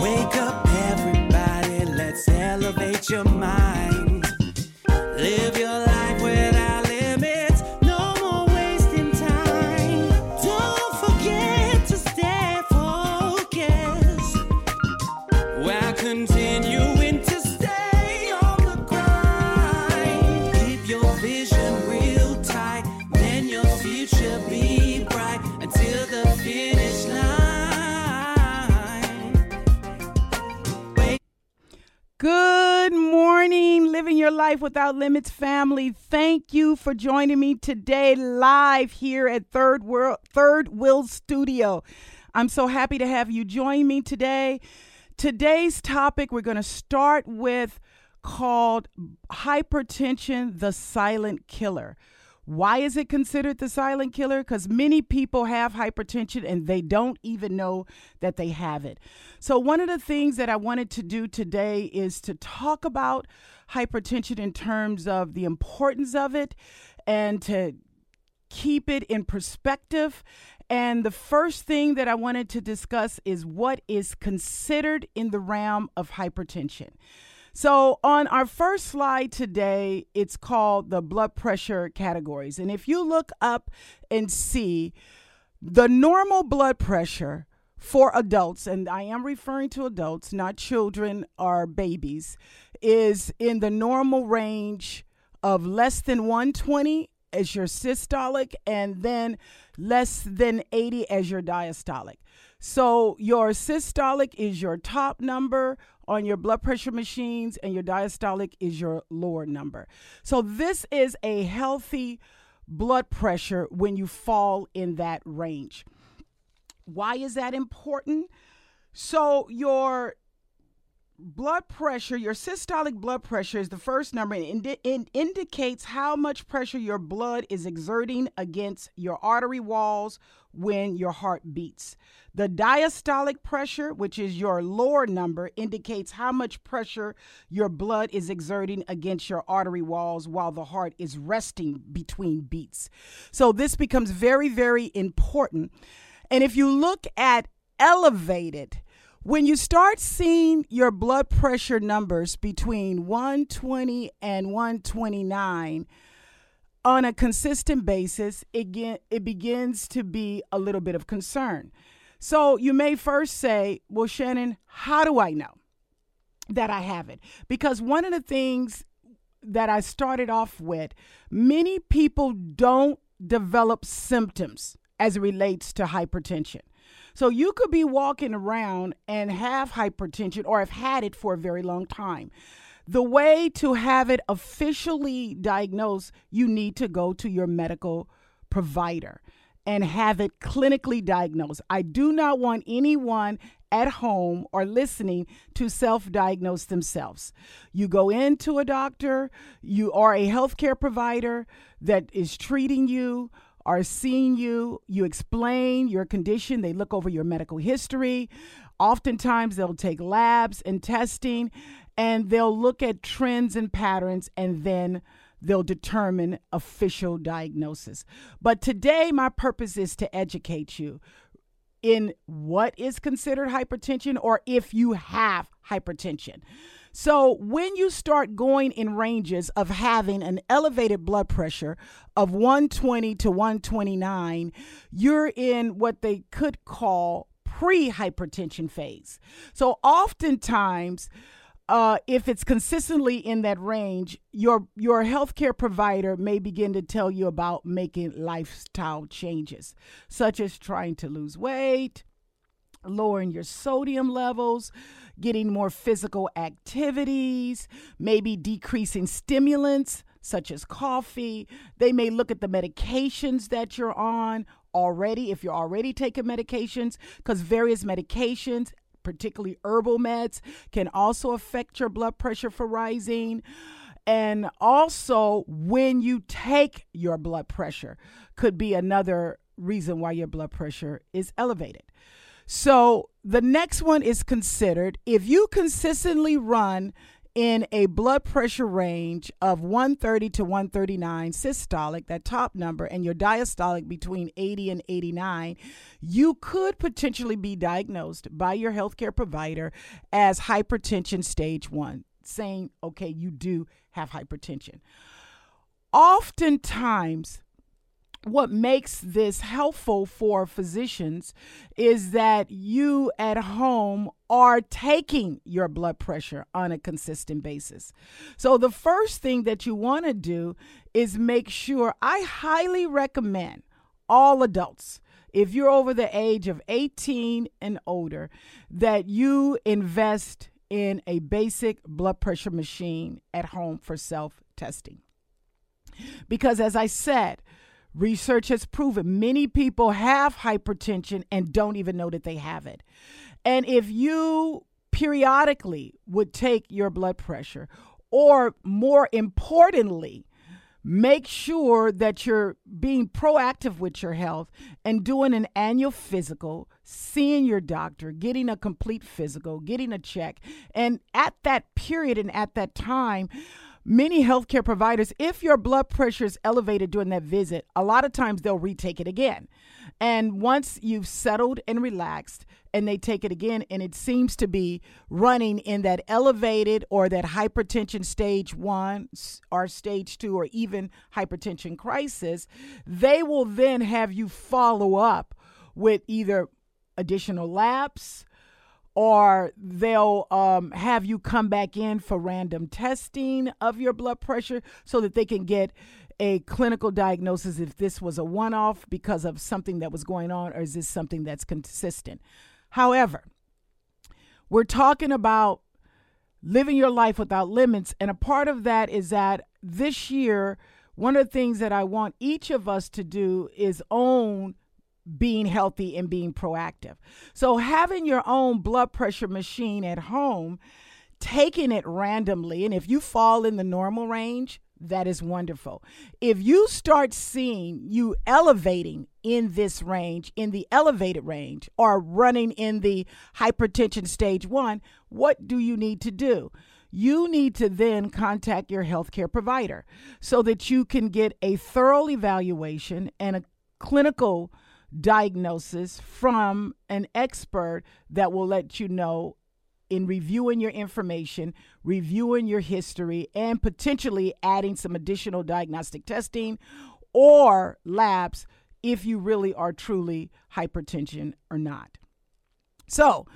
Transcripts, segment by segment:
Wake up, everybody, let's elevate your mind. Your life without limits family. Thank you for joining me today live here at Third World Third Will Studio. I'm so happy to have you join me today. Today's topic we're going to start with called hypertension the silent killer. Why is it considered the silent killer? Because many people have hypertension and they don't even know that they have it. So, one of the things that I wanted to do today is to talk about hypertension in terms of the importance of it and to keep it in perspective. And the first thing that I wanted to discuss is what is considered in the realm of hypertension. So, on our first slide today, it's called the blood pressure categories. And if you look up and see the normal blood pressure for adults, and I am referring to adults, not children or babies, is in the normal range of less than 120 as your systolic and then less than 80 as your diastolic. So your systolic is your top number on your blood pressure machines and your diastolic is your lower number. So this is a healthy blood pressure when you fall in that range. Why is that important? So your blood pressure, your systolic blood pressure is the first number and it indicates how much pressure your blood is exerting against your artery walls when your heart beats. The diastolic pressure, which is your lower number, indicates how much pressure your blood is exerting against your artery walls while the heart is resting between beats. So this becomes very, very important. And if you look at elevated, when you start seeing your blood pressure numbers between 120 and 129 on a consistent basis, it, get, it begins to be a little bit of concern. So you may first say, Well, Shannon, how do I know that I have it? Because one of the things that I started off with, many people don't develop symptoms as it relates to hypertension. So you could be walking around and have hypertension or have had it for a very long time. The way to have it officially diagnosed, you need to go to your medical provider and have it clinically diagnosed. I do not want anyone at home or listening to self diagnose themselves. You go into a doctor, you are a healthcare provider that is treating you are seeing you, you explain your condition, they look over your medical history. Oftentimes, they'll take labs and testing, and they'll look at trends and patterns, and then they'll determine official diagnosis. But today, my purpose is to educate you in what is considered hypertension or if you have hypertension. So, when you start going in ranges of having an elevated blood pressure of 120 to 129, you're in what they could call pre hypertension phase. So, oftentimes, uh, if it's consistently in that range, your your healthcare provider may begin to tell you about making lifestyle changes, such as trying to lose weight, lowering your sodium levels, getting more physical activities, maybe decreasing stimulants such as coffee. They may look at the medications that you're on already, if you're already taking medications, because various medications, particularly herbal meds, can also affect your blood pressure for rising. And also, when you take your blood pressure, could be another reason why your blood pressure is elevated. So the next one is considered if you consistently run in a blood pressure range of 130 to 139 systolic, that top number, and your diastolic between 80 and 89, you could potentially be diagnosed by your healthcare provider as hypertension stage one, saying, okay, you do have hypertension. Oftentimes, what makes this helpful for physicians is that you at home are taking your blood pressure on a consistent basis. So, the first thing that you want to do is make sure I highly recommend all adults, if you're over the age of 18 and older, that you invest in a basic blood pressure machine at home for self testing. Because, as I said, Research has proven many people have hypertension and don't even know that they have it. And if you periodically would take your blood pressure, or more importantly, make sure that you're being proactive with your health and doing an annual physical, seeing your doctor, getting a complete physical, getting a check. And at that period and at that time, many healthcare providers, if your blood pressure is elevated during that visit, a lot of times they'll retake it again. And once you've settled and relaxed, and they take it again, and it seems to be running in that elevated or that hypertension stage one or stage two, or even hypertension crisis, they will then have you follow up with either additional labs or they'll um, have you come back in for random testing of your blood pressure so that they can get a clinical diagnosis if this was a one off because of something that was going on or is this something that's consistent. However, we're talking about living your life without limits, and a part of that is that this year, one of the things that I want each of us to do is own being healthy and being proactive. So, having your own blood pressure machine at home, taking it randomly, and if you fall in the normal range, that is wonderful. If you start seeing you elevating in this range, in the elevated range, or running in the hypertension stage one, what do you need to do? You need to then contact your healthcare provider so that you can get a thorough evaluation and a clinical diagnosis from an expert that will let you know in reviewing your information, reviewing your history, and potentially adding some additional diagnostic testing or labs if you really are truly hypertension or not. So,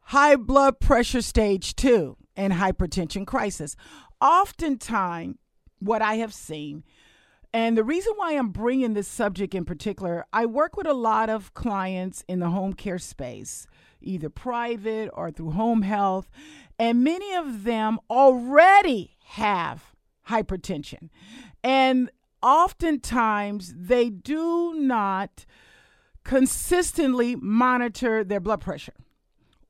high blood pressure stage two and hypertension crisis. Oftentimes, what I have seen and the reason why I'm bringing this subject in particular, I work with a lot of clients in the home care space, either private or through home health, and many of them already have hypertension. And oftentimes they do not consistently monitor their blood pressure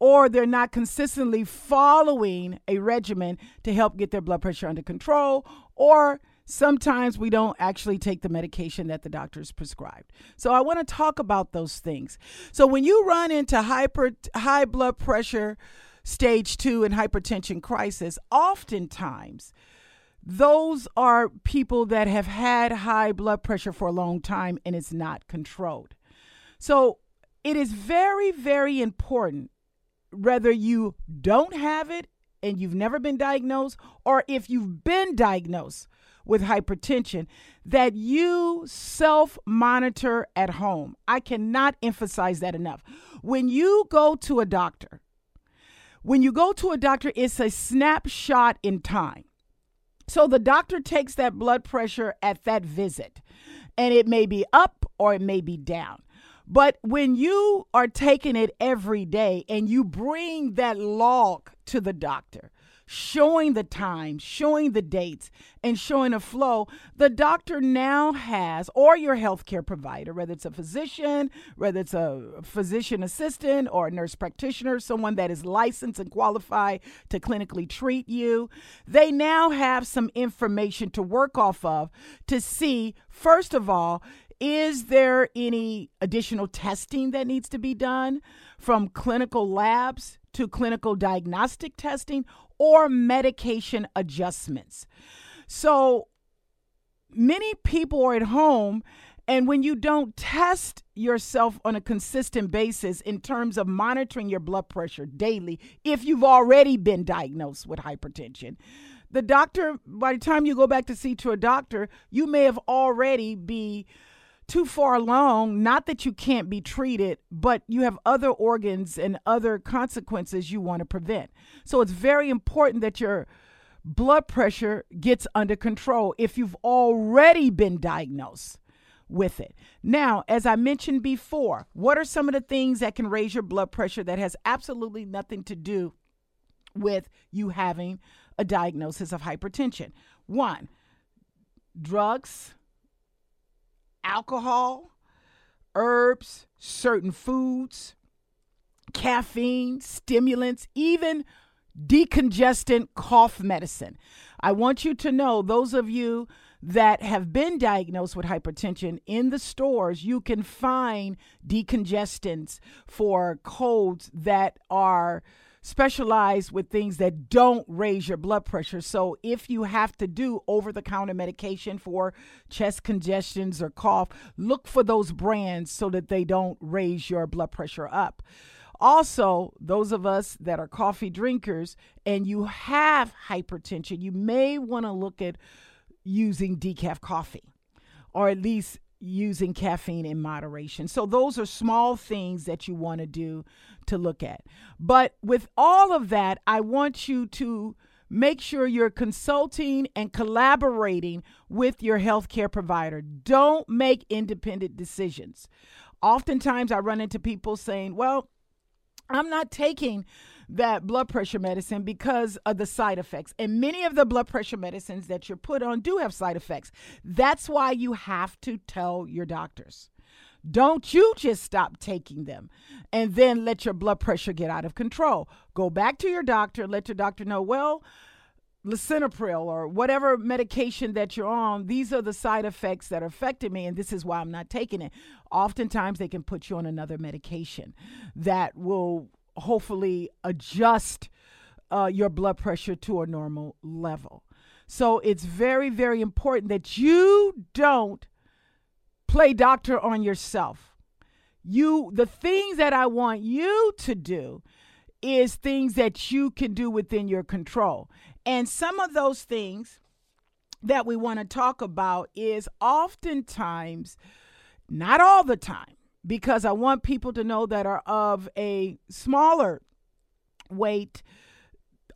or they're not consistently following a regimen to help get their blood pressure under control or sometimes we don't actually take the medication that the doctor's prescribed. So I want to talk about those things. So when you run into hyper high blood pressure stage 2 and hypertension crisis, oftentimes those are people that have had high blood pressure for a long time and it's not controlled. So it is very very important whether you don't have it and you've never been diagnosed or if you've been diagnosed with hypertension that you self monitor at home. I cannot emphasize that enough. When you go to a doctor, when you go to a doctor, it's a snapshot in time. So the doctor takes that blood pressure at that visit, and it may be up or it may be down. But when you are taking it every day and you bring that log to the doctor, showing the time, showing the dates, and showing a flow, the doctor now has, or your healthcare provider, whether it's a physician, whether it's a physician assistant or a nurse practitioner, someone that is licensed and qualified to clinically treat you, they now have some information to work off of to see, first of all, is there any additional testing that needs to be done from clinical labs to clinical diagnostic testing? or medication adjustments. So many people are at home and when you don't test yourself on a consistent basis in terms of monitoring your blood pressure daily, if you've already been diagnosed with hypertension, the doctor, by the time you go back to see to a doctor, you may have already be too far along. Not that you can't be treated, but you have other organs and other consequences you want to prevent. So it's very important that your blood pressure gets under control if you've already been diagnosed with it. Now, as I mentioned before, what are some of the things that can raise your blood pressure that has absolutely nothing to do with you having a diagnosis of hypertension? One, drugs, alcohol, herbs, certain foods, caffeine, stimulants, even decongestant cough medicine. I want you to know, those of you that have been diagnosed with hypertension in the stores, you can find decongestants for colds that are specialized with things that don't raise your blood pressure. So if you have to do over the counter medication for chest congestions or cough, look for those brands so that they don't raise your blood pressure up. Also, those of us that are coffee drinkers and you have hypertension, you may want to look at using decaf coffee or at least using caffeine in moderation. So, those are small things that you want to do to look at. But with all of that, I want you to make sure you're consulting and collaborating with your healthcare provider. Don't make independent decisions. Oftentimes, I run into people saying, Well, I'm not taking that blood pressure medicine because of the side effects. And many of the blood pressure medicines that you're put on do have side effects. That's why you have to tell your doctors. Don't you just stop taking them and then let your blood pressure get out of control. Go back to your doctor, let your doctor know, well, lisinopril or whatever medication that you're on, these are the side effects that are affecting me, and this is why I'm not taking it. Oftentimes, they can put you on another medication that will hopefully adjust uh, your blood pressure to a normal level. So it's very, very important that you don't play doctor on yourself. You, the things that I want you to do is things that you can do within your control. And some of those things that we want to talk about is oftentimes, not all the time, because I want people to know that are of a smaller weight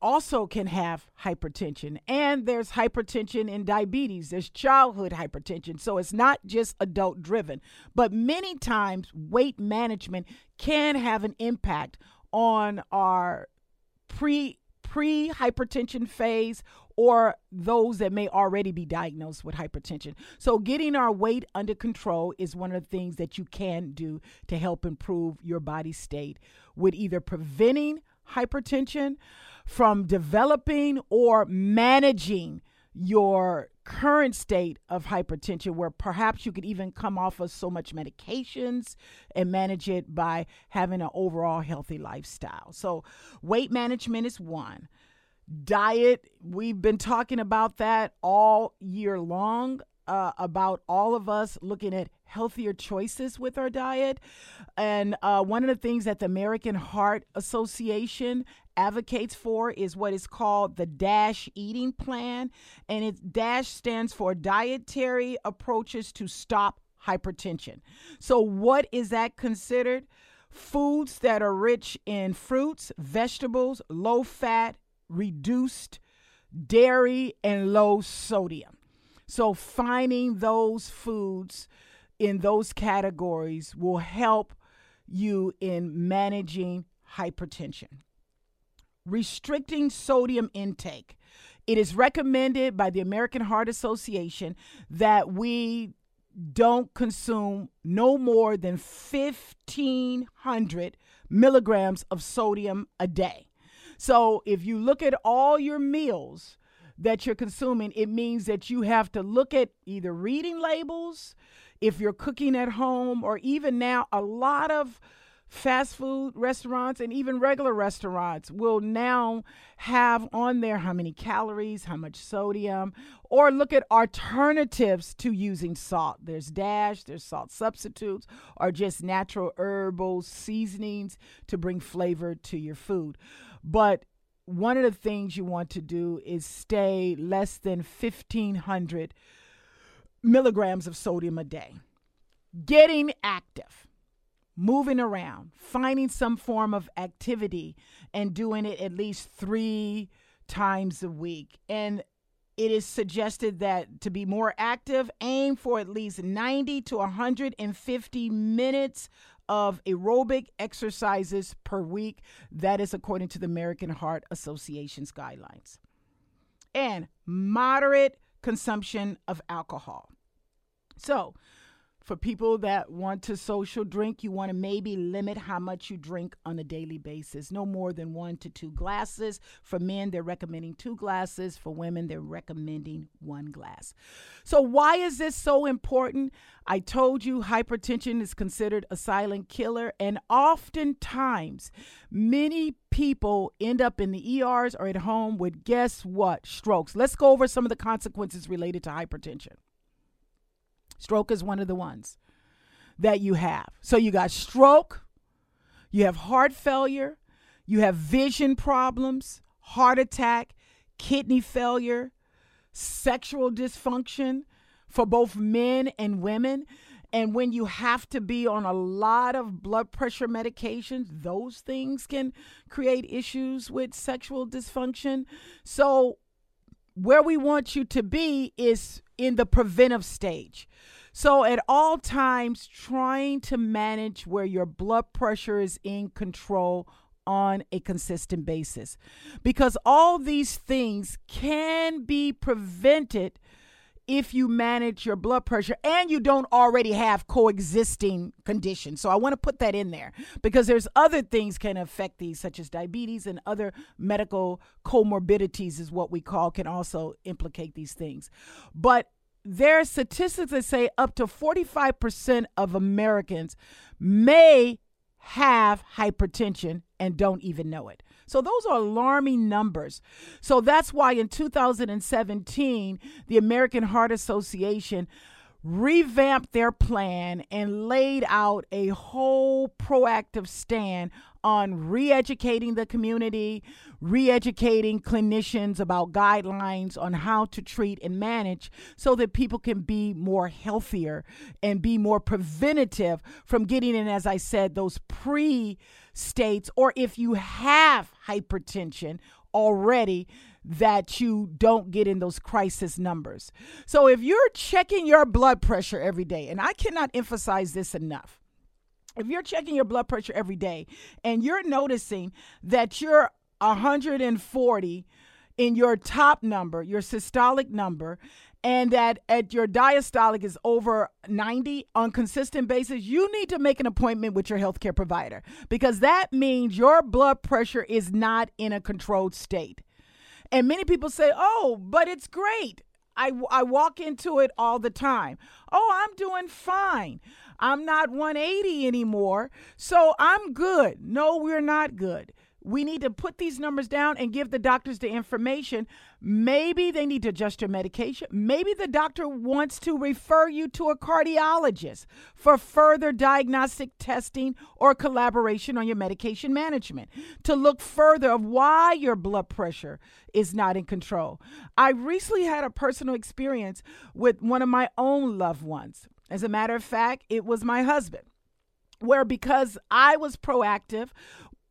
also can have hypertension. And there's hypertension in diabetes, there's childhood hypertension. So it's not just adult driven, but many times weight management can have an impact on our pre pre hypertension phase or those that may already be diagnosed with hypertension. So, getting our weight under control is one of the things that you can do to help improve your body state with either preventing hypertension from developing or managing your current state of hypertension where perhaps you could even come off of so much medications and manage it by having an overall healthy lifestyle. So weight management is one. Diet, we've been talking about that all year long. Uh, about all of us looking at healthier choices with our diet. And uh, one of the things that the American Heart Association advocates for is what is called the DASH eating plan. And it DASH stands for Dietary Approaches to Stop Hypertension. So, what is that considered? Foods that are rich in fruits, vegetables, low fat, reduced dairy, and low sodium. So, finding those foods in those categories will help you in managing hypertension restricting sodium intake. It is recommended by the American Heart Association that we don't consume no more than 1,500 milligrams of sodium a day. So if you look at all your meals that you're consuming, it means that you have to look at either reading labels, if you're cooking at home, or even now, a lot of fast food restaurants and even regular restaurants will now have on there how many calories, how much sodium, or look at alternatives to using salt. There's dash, there's salt substitutes, or just natural herbal seasonings to bring flavor to your food. But one of the things you want to do is stay less than 1500 milligrams of sodium a day. Getting active moving around, finding some form of activity, and doing it at least three times a week. And it is suggested that to be more active, aim for at least 90 to 150 minutes of aerobic exercises per week. That is according to the American Heart Association's guidelines. And moderate consumption of alcohol. So, for people that want to social drink, you want to maybe limit how much you drink on a daily basis. No more than one to two glasses. For men, they're recommending two glasses. For women, they're recommending one glass. So, why is this so important? I told you hypertension is considered a silent killer, and oftentimes, many people end up in the ERs or at home with guess what? Strokes. Let's go over some of the consequences related to hypertension. Stroke is one of the ones that you have. So you got stroke, you have heart failure, you have vision problems, heart attack, kidney failure, sexual dysfunction for both men and women. And when you have to be on a lot of blood pressure medications, those things can create issues with sexual dysfunction. So, where we want you to be is in the preventive stage. So, at all times, trying to manage where your blood pressure is in control on a consistent basis. Because all these things can be prevented if you manage your blood pressure and you don't already have coexisting conditions. So I want to put that in there because there's other things can affect these such as diabetes and other medical comorbidities is what we call can also implicate these things. But there are statistics that say up to 45% of Americans may have hypertension and don't even know it. So those are alarming numbers. So that's why in 2017, the American Heart Association revamped their plan and laid out a whole proactive stand on re educating the community, re educating clinicians about guidelines on how to treat and manage so that people can be more healthier and be more preventative from getting in, as I said, those pre states, or if you have hypertension already that you don't get in those crisis numbers. So if you're checking your blood pressure every day, and I cannot emphasize this enough, if you're checking your blood pressure every day and you're noticing that you're 140 in your top number, your systolic number, and that at your diastolic is over 90 on consistent basis, you need to make an appointment with your healthcare provider because that means your blood pressure is not in a controlled state. And many people say, "Oh, but it's great." I, I walk into it all the time. Oh, I'm doing fine. I'm not 180 anymore. So I'm good. No, we're not good. We need to put these numbers down and give the doctors the information. Maybe they need to adjust your medication. Maybe the doctor wants to refer you to a cardiologist for further diagnostic testing or collaboration on your medication management to look further of why your blood pressure is not in control. I recently had a personal experience with one of my own loved ones. As a matter of fact, it was my husband where because I was proactive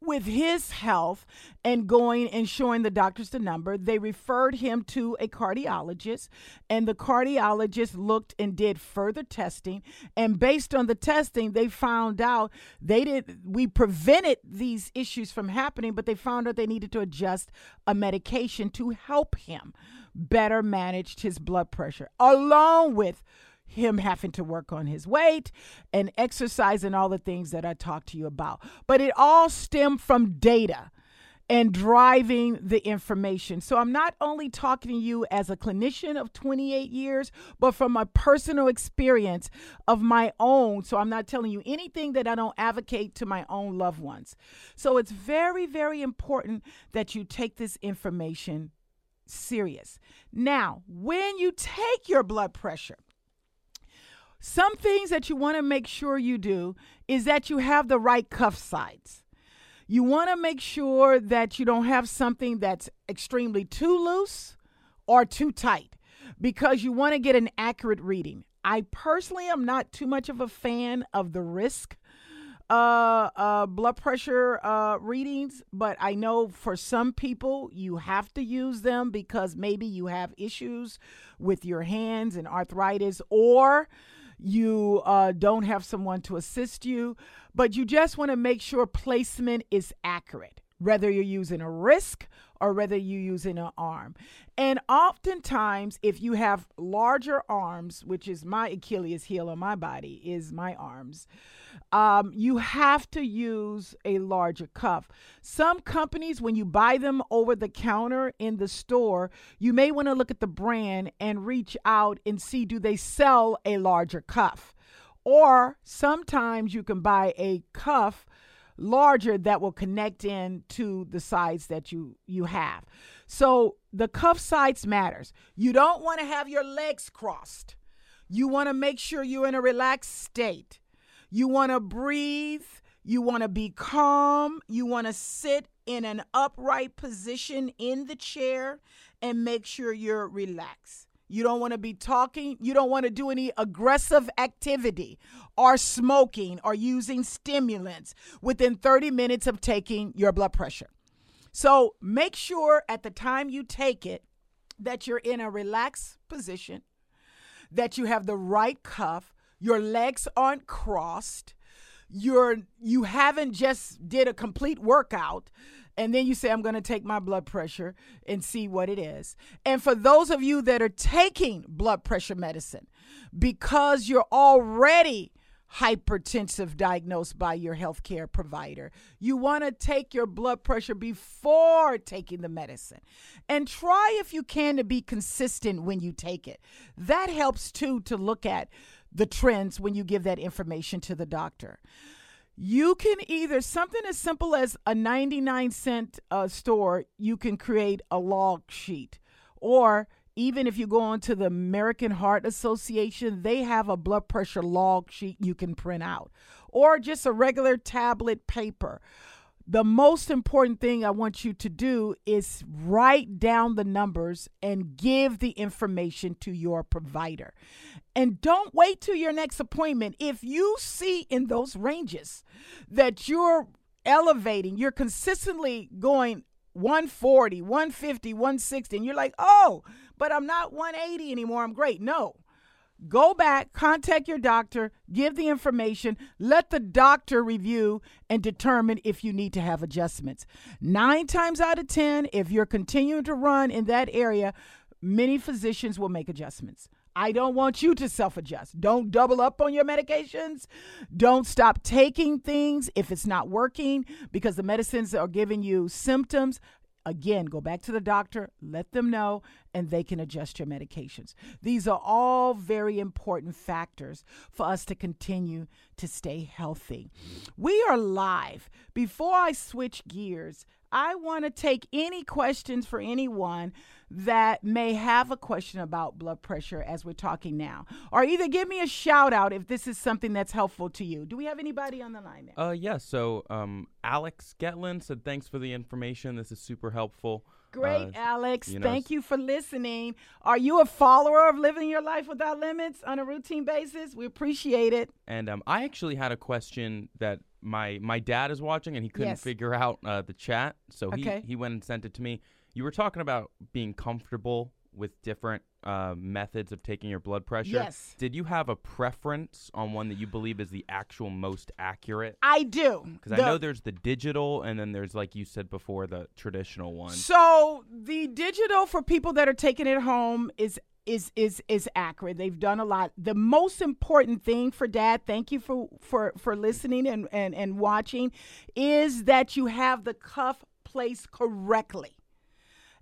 with his health and going and showing the doctors the number, they referred him to a cardiologist, and the cardiologist looked and did further testing. And based on the testing, they found out they did we prevented these issues from happening, but they found out they needed to adjust a medication to help him better manage his blood pressure, along with him having to work on his weight and exercise and all the things that I talked to you about. But it all stemmed from data. and driving the information. So I'm not only talking to you as a clinician of 28 years, but from a personal experience of my own. So I'm not telling you anything that I don't advocate to my own loved ones. So it's very, very important that you take this information serious. Now, when you take your blood pressure, some things that you want to make sure you do is that you have the right cuff sides. You want to make sure that you don't have something that's extremely too loose or too tight because you want to get an accurate reading. I personally am not too much of a fan of the risk uh, uh, blood pressure uh, readings, but I know for some people you have to use them because maybe you have issues with your hands and arthritis, or you uh, don't have someone to assist you, but you just want to make sure placement is accurate, whether you're using a wrist or whether you're using an arm. And oftentimes, if you have larger arms, which is my Achilles heel on my body, is my arms um, you have to use a larger cuff. Some companies, when you buy them over the counter in the store, you may want to look at the brand and reach out and see do they sell a larger cuff. Or sometimes you can buy a cuff larger that will connect in to the sides that you you have. So the cuff sides matters. You don't want to have your legs crossed. You want to make sure you're in a relaxed state. You want to breathe. You want to be calm. You want to sit in an upright position in the chair and make sure you're relaxed. You don't want to be talking. You don't want to do any aggressive activity or smoking or using stimulants within 30 minutes of taking your blood pressure. So make sure at the time you take it that you're in a relaxed position, that you have the right cuff, your legs aren't crossed you're you haven't just did a complete workout and then you say i'm going to take my blood pressure and see what it is and for those of you that are taking blood pressure medicine because you're already hypertensive diagnosed by your healthcare provider. You want to take your blood pressure before taking the medicine. And try if you can to be consistent when you take it. That helps too to look at the trends when you give that information to the doctor. You can either something as simple as a 99 cent uh, store, you can create a log sheet. Or even if you go on to the American Heart Association, they have a blood pressure log sheet you can print out. Or just a regular tablet paper the most important thing I want you to do is write down the numbers and give the information to your provider. And don't wait till your next appointment. If you see in those ranges that you're elevating, you're consistently going 140, 150, 160, and you're like, oh, but I'm not 180 anymore. I'm great. No, Go back, contact your doctor, give the information, let the doctor review and determine if you need to have adjustments. Nine times out of 10, if you're continuing to run in that area, many physicians will make adjustments. I don't want you to self adjust. Don't double up on your medications. Don't stop taking things if it's not working because the medicines are giving you symptoms. Again, go back to the doctor, let them know, and they can adjust your medications. These are all very important factors for us to continue to stay healthy. We are live. Before I switch gears, I want to take any questions for anyone that may have a question about blood pressure as we're talking now. Or either give me a shout out if this is something that's helpful to you. Do we have anybody on the line There? Uh, yeah. So, um, Alex Getlin said, thanks for the information. This is super helpful. Great, uh, Alex. You know, Thank you for listening. Are you a follower of Living Your Life Without Limits on a routine basis? We appreciate it. And um, I actually had a question that my my dad is watching, and he couldn't yes. figure out uh, the chat, so okay. he he went and sent it to me. You were talking about being comfortable with different uh, methods of taking your blood pressure. Yes. Did you have a preference on one that you believe is the actual most accurate? I do. Because I know there's the digital, and then there's like you said before, the traditional one. So the digital for people that are taking it home is is is is accurate. They've done a lot. The most important thing for dad, thank you for for for listening and and and watching, is that you have the cuff placed correctly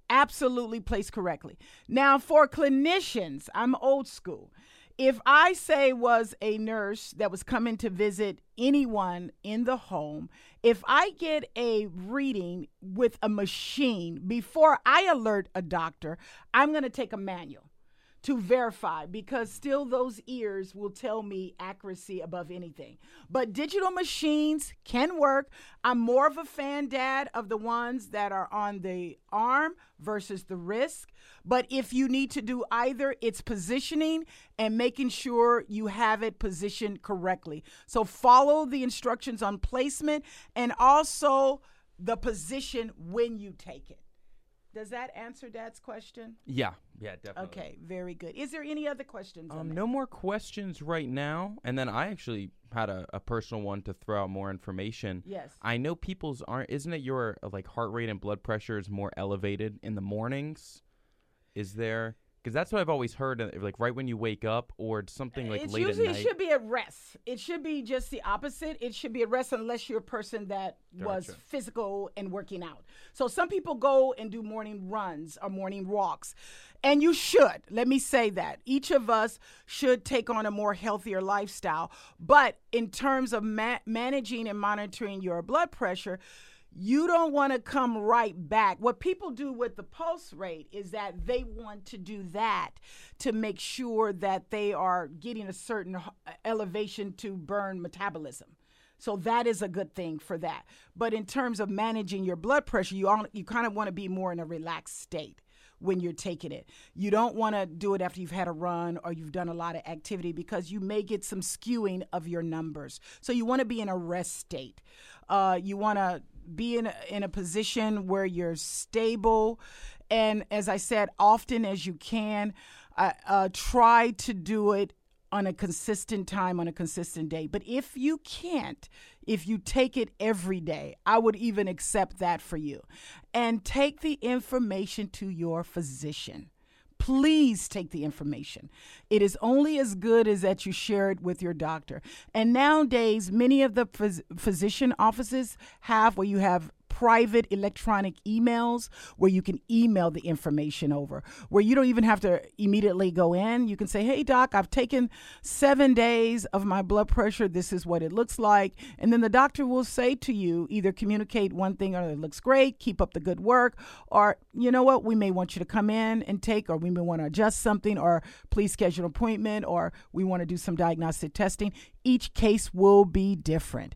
absolutely placed correctly. Now, for clinicians, I'm old school. If I say was a nurse that was coming to visit anyone in the home, if I get a reading with a machine before I alert a doctor, I'm going to take a manual to verify because still those ears will tell me accuracy above anything. But digital machines can work. I'm more of a fan, Dad, of the ones that are on the arm versus the wrist. But if you need to do either, it's positioning and making sure you have it positioned correctly. So follow the instructions on placement and also the position when you take it. Does that answer Dad's question? Yeah, yeah, definitely. Okay, very good. Is there any other questions? Um, no more questions right now. And then I actually had a, a personal one to throw out more information. Yes. I know people's aren't. Isn't it your like heart rate and blood pressure is more elevated in the mornings? Is there? Because that's what I've always heard, uh, like right when you wake up or something like it's late usually, at night. It should be at rest. It should be just the opposite. It should be at rest unless you're a person that gotcha. was physical and working out. So some people go and do morning runs or morning walks. And you should. Let me say that. Each of us should take on a more healthier lifestyle. But in terms of ma- managing and monitoring your blood pressure, you don't want to come right back. What people do with the pulse rate is that they want to do that to make sure that they are getting a certain elevation to burn metabolism. So that is a good thing for that. But in terms of managing your blood pressure, you all, you kind of want to be more in a relaxed state when you're taking it. You don't want to do it after you've had a run or you've done a lot of activity because you may get some skewing of your numbers. So you want to be in a rest state. Uh, you want to be in a, in a position where you're stable. And as I said, often as you can, uh, uh, try to do it on a consistent time on a consistent day. But if you can't, if you take it every day, I would even accept that for you. And take the information to your physician please take the information. It is only as good as that you share it with your doctor. And nowadays, many of the phys- physician offices have where you have private electronic emails where you can email the information over, where you don't even have to immediately go in. You can say, Hey, doc, I've taken seven days of my blood pressure. This is what it looks like. And then the doctor will say to you, either communicate one thing or it looks great, keep up the good work, or, you know what, we may want you to come in and take, or we may want to adjust something, or please schedule an appointment, or we want to do some diagnostic testing. Each case will be different.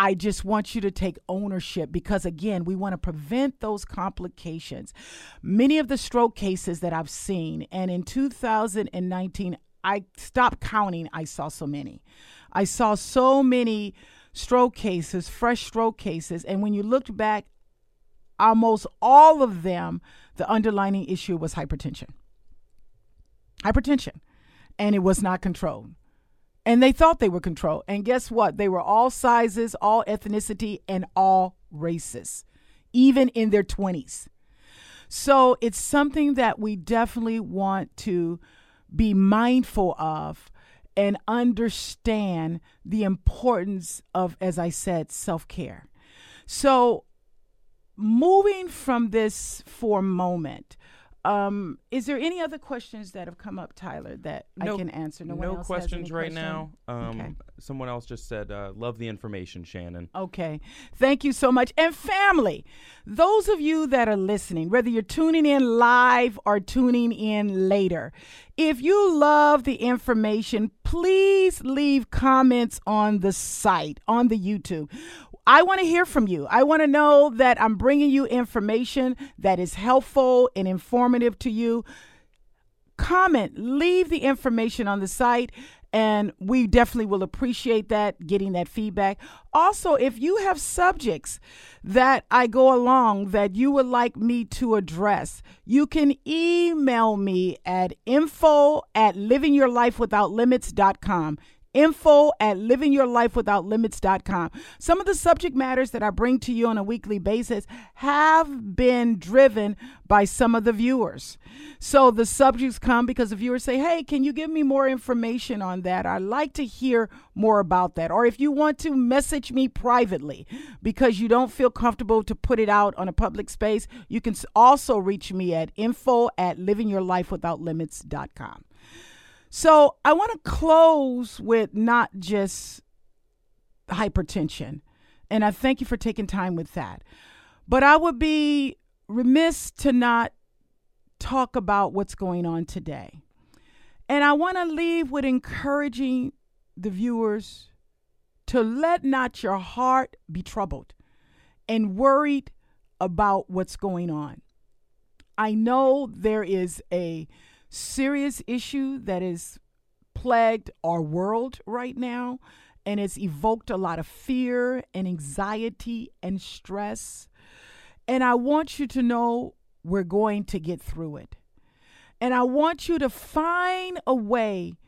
I just want you to take ownership because, again, we want to prevent those complications. Many of the stroke cases that I've seen, and in 2019, I stopped counting, I saw so many. I saw so many stroke cases, fresh stroke cases, and when you looked back, almost all of them, the underlying issue was hypertension. Hypertension. And it was not controlled and they thought they were controlled. And guess what? They were all sizes, all ethnicity, and all races, even in their 20s. So it's something that we definitely want to be mindful of and understand the importance of, as I said, self care. So, moving from this for a moment, um, is there any other questions that have come up, Tyler, that no, I can answer? No, no questions right question? now. Um, okay. Someone else just said, uh, "Love the information, Shannon." Okay, thank you so much. And family, those of you that are listening, whether you're tuning in live or tuning in later, if you love the information, please leave comments on the site on the YouTube. I want to hear from you. I want to know that I'm bringing you information that is helpful and informative to you. Comment, leave the information on the site, and we definitely will appreciate that, getting that feedback. Also, if you have subjects that I go along that you would like me to address, you can email me at info at livingyourlifewithoutlimits.com info at livingyourlifewithoutlimits.com. Some of the subject matters that I bring to you on a weekly basis have been driven by some of the viewers. So the subjects come because the viewers say, Hey, can you give me more information on that? I'd like to hear more about that. Or if you want to message me privately because you don't feel comfortable to put it out on a public space, you can also reach me at info at livingyourlifewithoutlimits.com. So I want to close with not just hypertension, and I thank you for taking time with that. But I would be remiss to not talk about what's going on today. And I want to leave with encouraging the viewers to let not your heart be troubled and worried about what's going on. I know there is a serious issue that is plagued our world right now and it's evoked a lot of fear and anxiety and stress. And I want you to know we're going to get through it. And I want you to find a way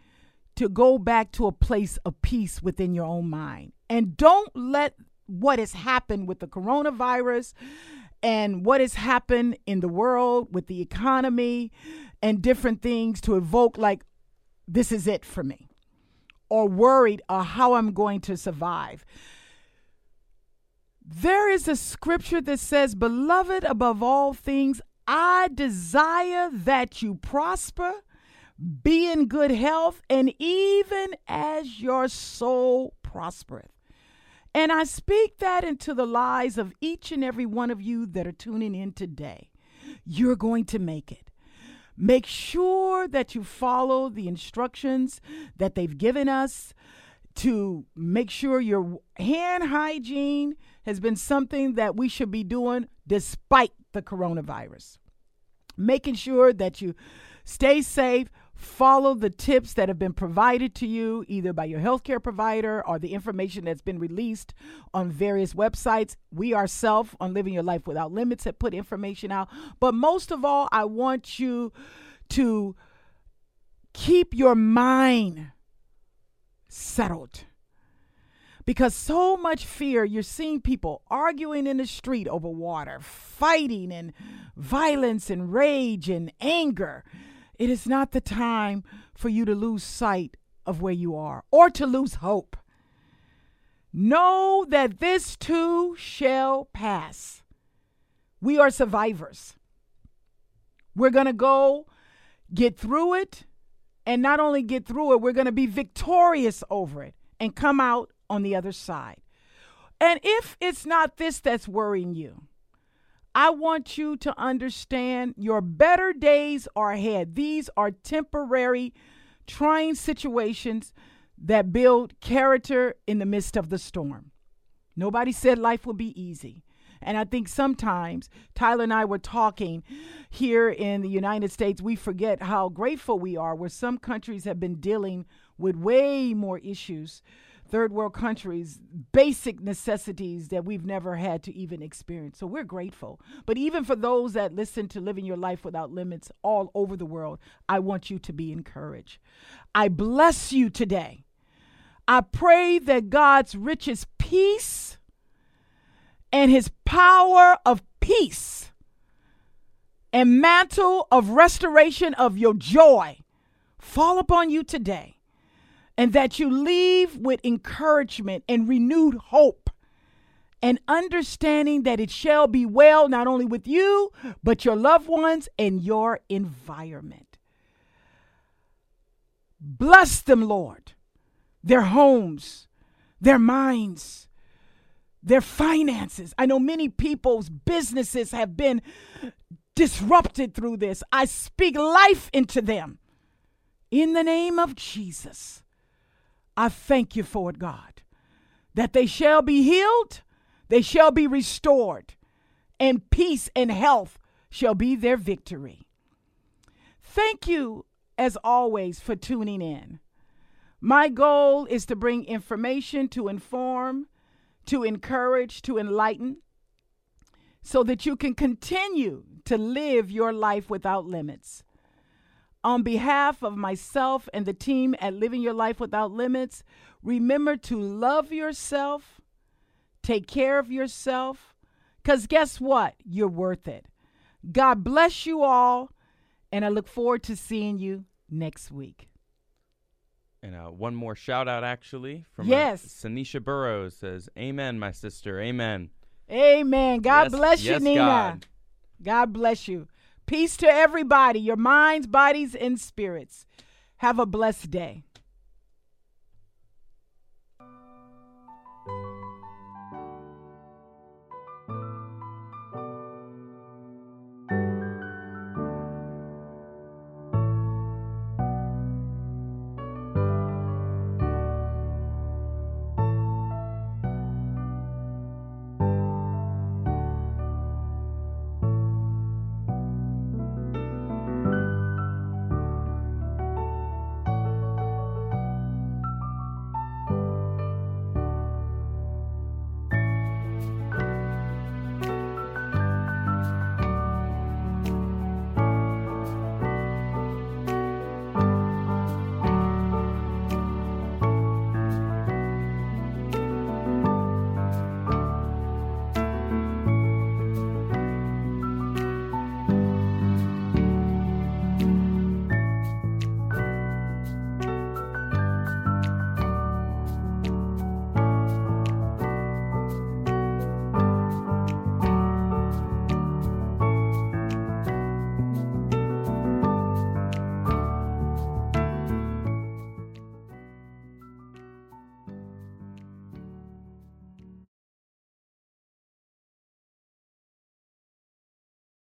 to go back to a place of peace within your own mind. And don't let what has happened with the coronavirus and what has happened in the world with the economy and different things to evoke like this is it for me or worried of how I'm going to survive. There is a scripture that says, Beloved, above all things, I desire that you prosper, be in good health, and even as your soul prospereth. And I speak that into the lives of each and every one of you that are tuning in today. You're going to make it. Make sure that you follow the instructions that they've given us to make sure your hand hygiene has been something that we should be doing despite the coronavirus. Making sure that you stay safe, follow the tips that have been provided to you either by your healthcare provider or the information that's been released on various websites. We ourselves on Living Your Life Without Limits have put information out. But most of all, I want you to keep your mind settled. Because so much fear, you're seeing people arguing in the street over water, fighting and violence and rage and anger. It is not the time for you to lose sight of where you are or to lose hope. Know that this too shall pass. We are survivors. We're going to go get through it, and not only get through it, we're going to be victorious over it and come out on the other side. And if it's not this that's worrying you, I want you to understand your better days are ahead. These are temporary, trying situations that build character in the midst of the storm. Nobody said life will be easy. And I think sometimes Tyler and I were talking here in the United States, we forget how grateful we are, where some countries have been dealing with way more issues third world countries basic necessities that we've never had to even experience. So we're grateful. But even for those that listen to Living Your Life Without Limits all over the world, I want you to be encouraged. I bless you today. I pray that God's richest peace and his power of peace and mantle of restoration of your joy fall upon you today and that you leave with encouragement and renewed hope and understanding that it shall be well not only with you, but your loved ones and your environment. Bless them, Lord, their homes, their minds, their finances. I know many people's businesses have been disrupted through this. I speak life into them in the name of Jesus. I thank you for it, God, that they shall be healed, they shall be restored, and peace and health shall be their victory. Thank you, as always, for tuning in. My goal is to bring information to inform, to encourage, to enlighten, so that you can continue to live your life without limits. On behalf of myself and the team at Living Your Life Without Limits, remember to love yourself, take care of yourself, because guess what? You're worth it. God bless you all, and I look forward to seeing you next week. And uh, one more shout out, actually, from uh, yes. Sanisha Burrows says, Amen, my sister. Amen. Amen. God yes, bless you, yes, Nina. God. God bless you. Peace to everybody, your minds, bodies, and spirits. Have a blessed day.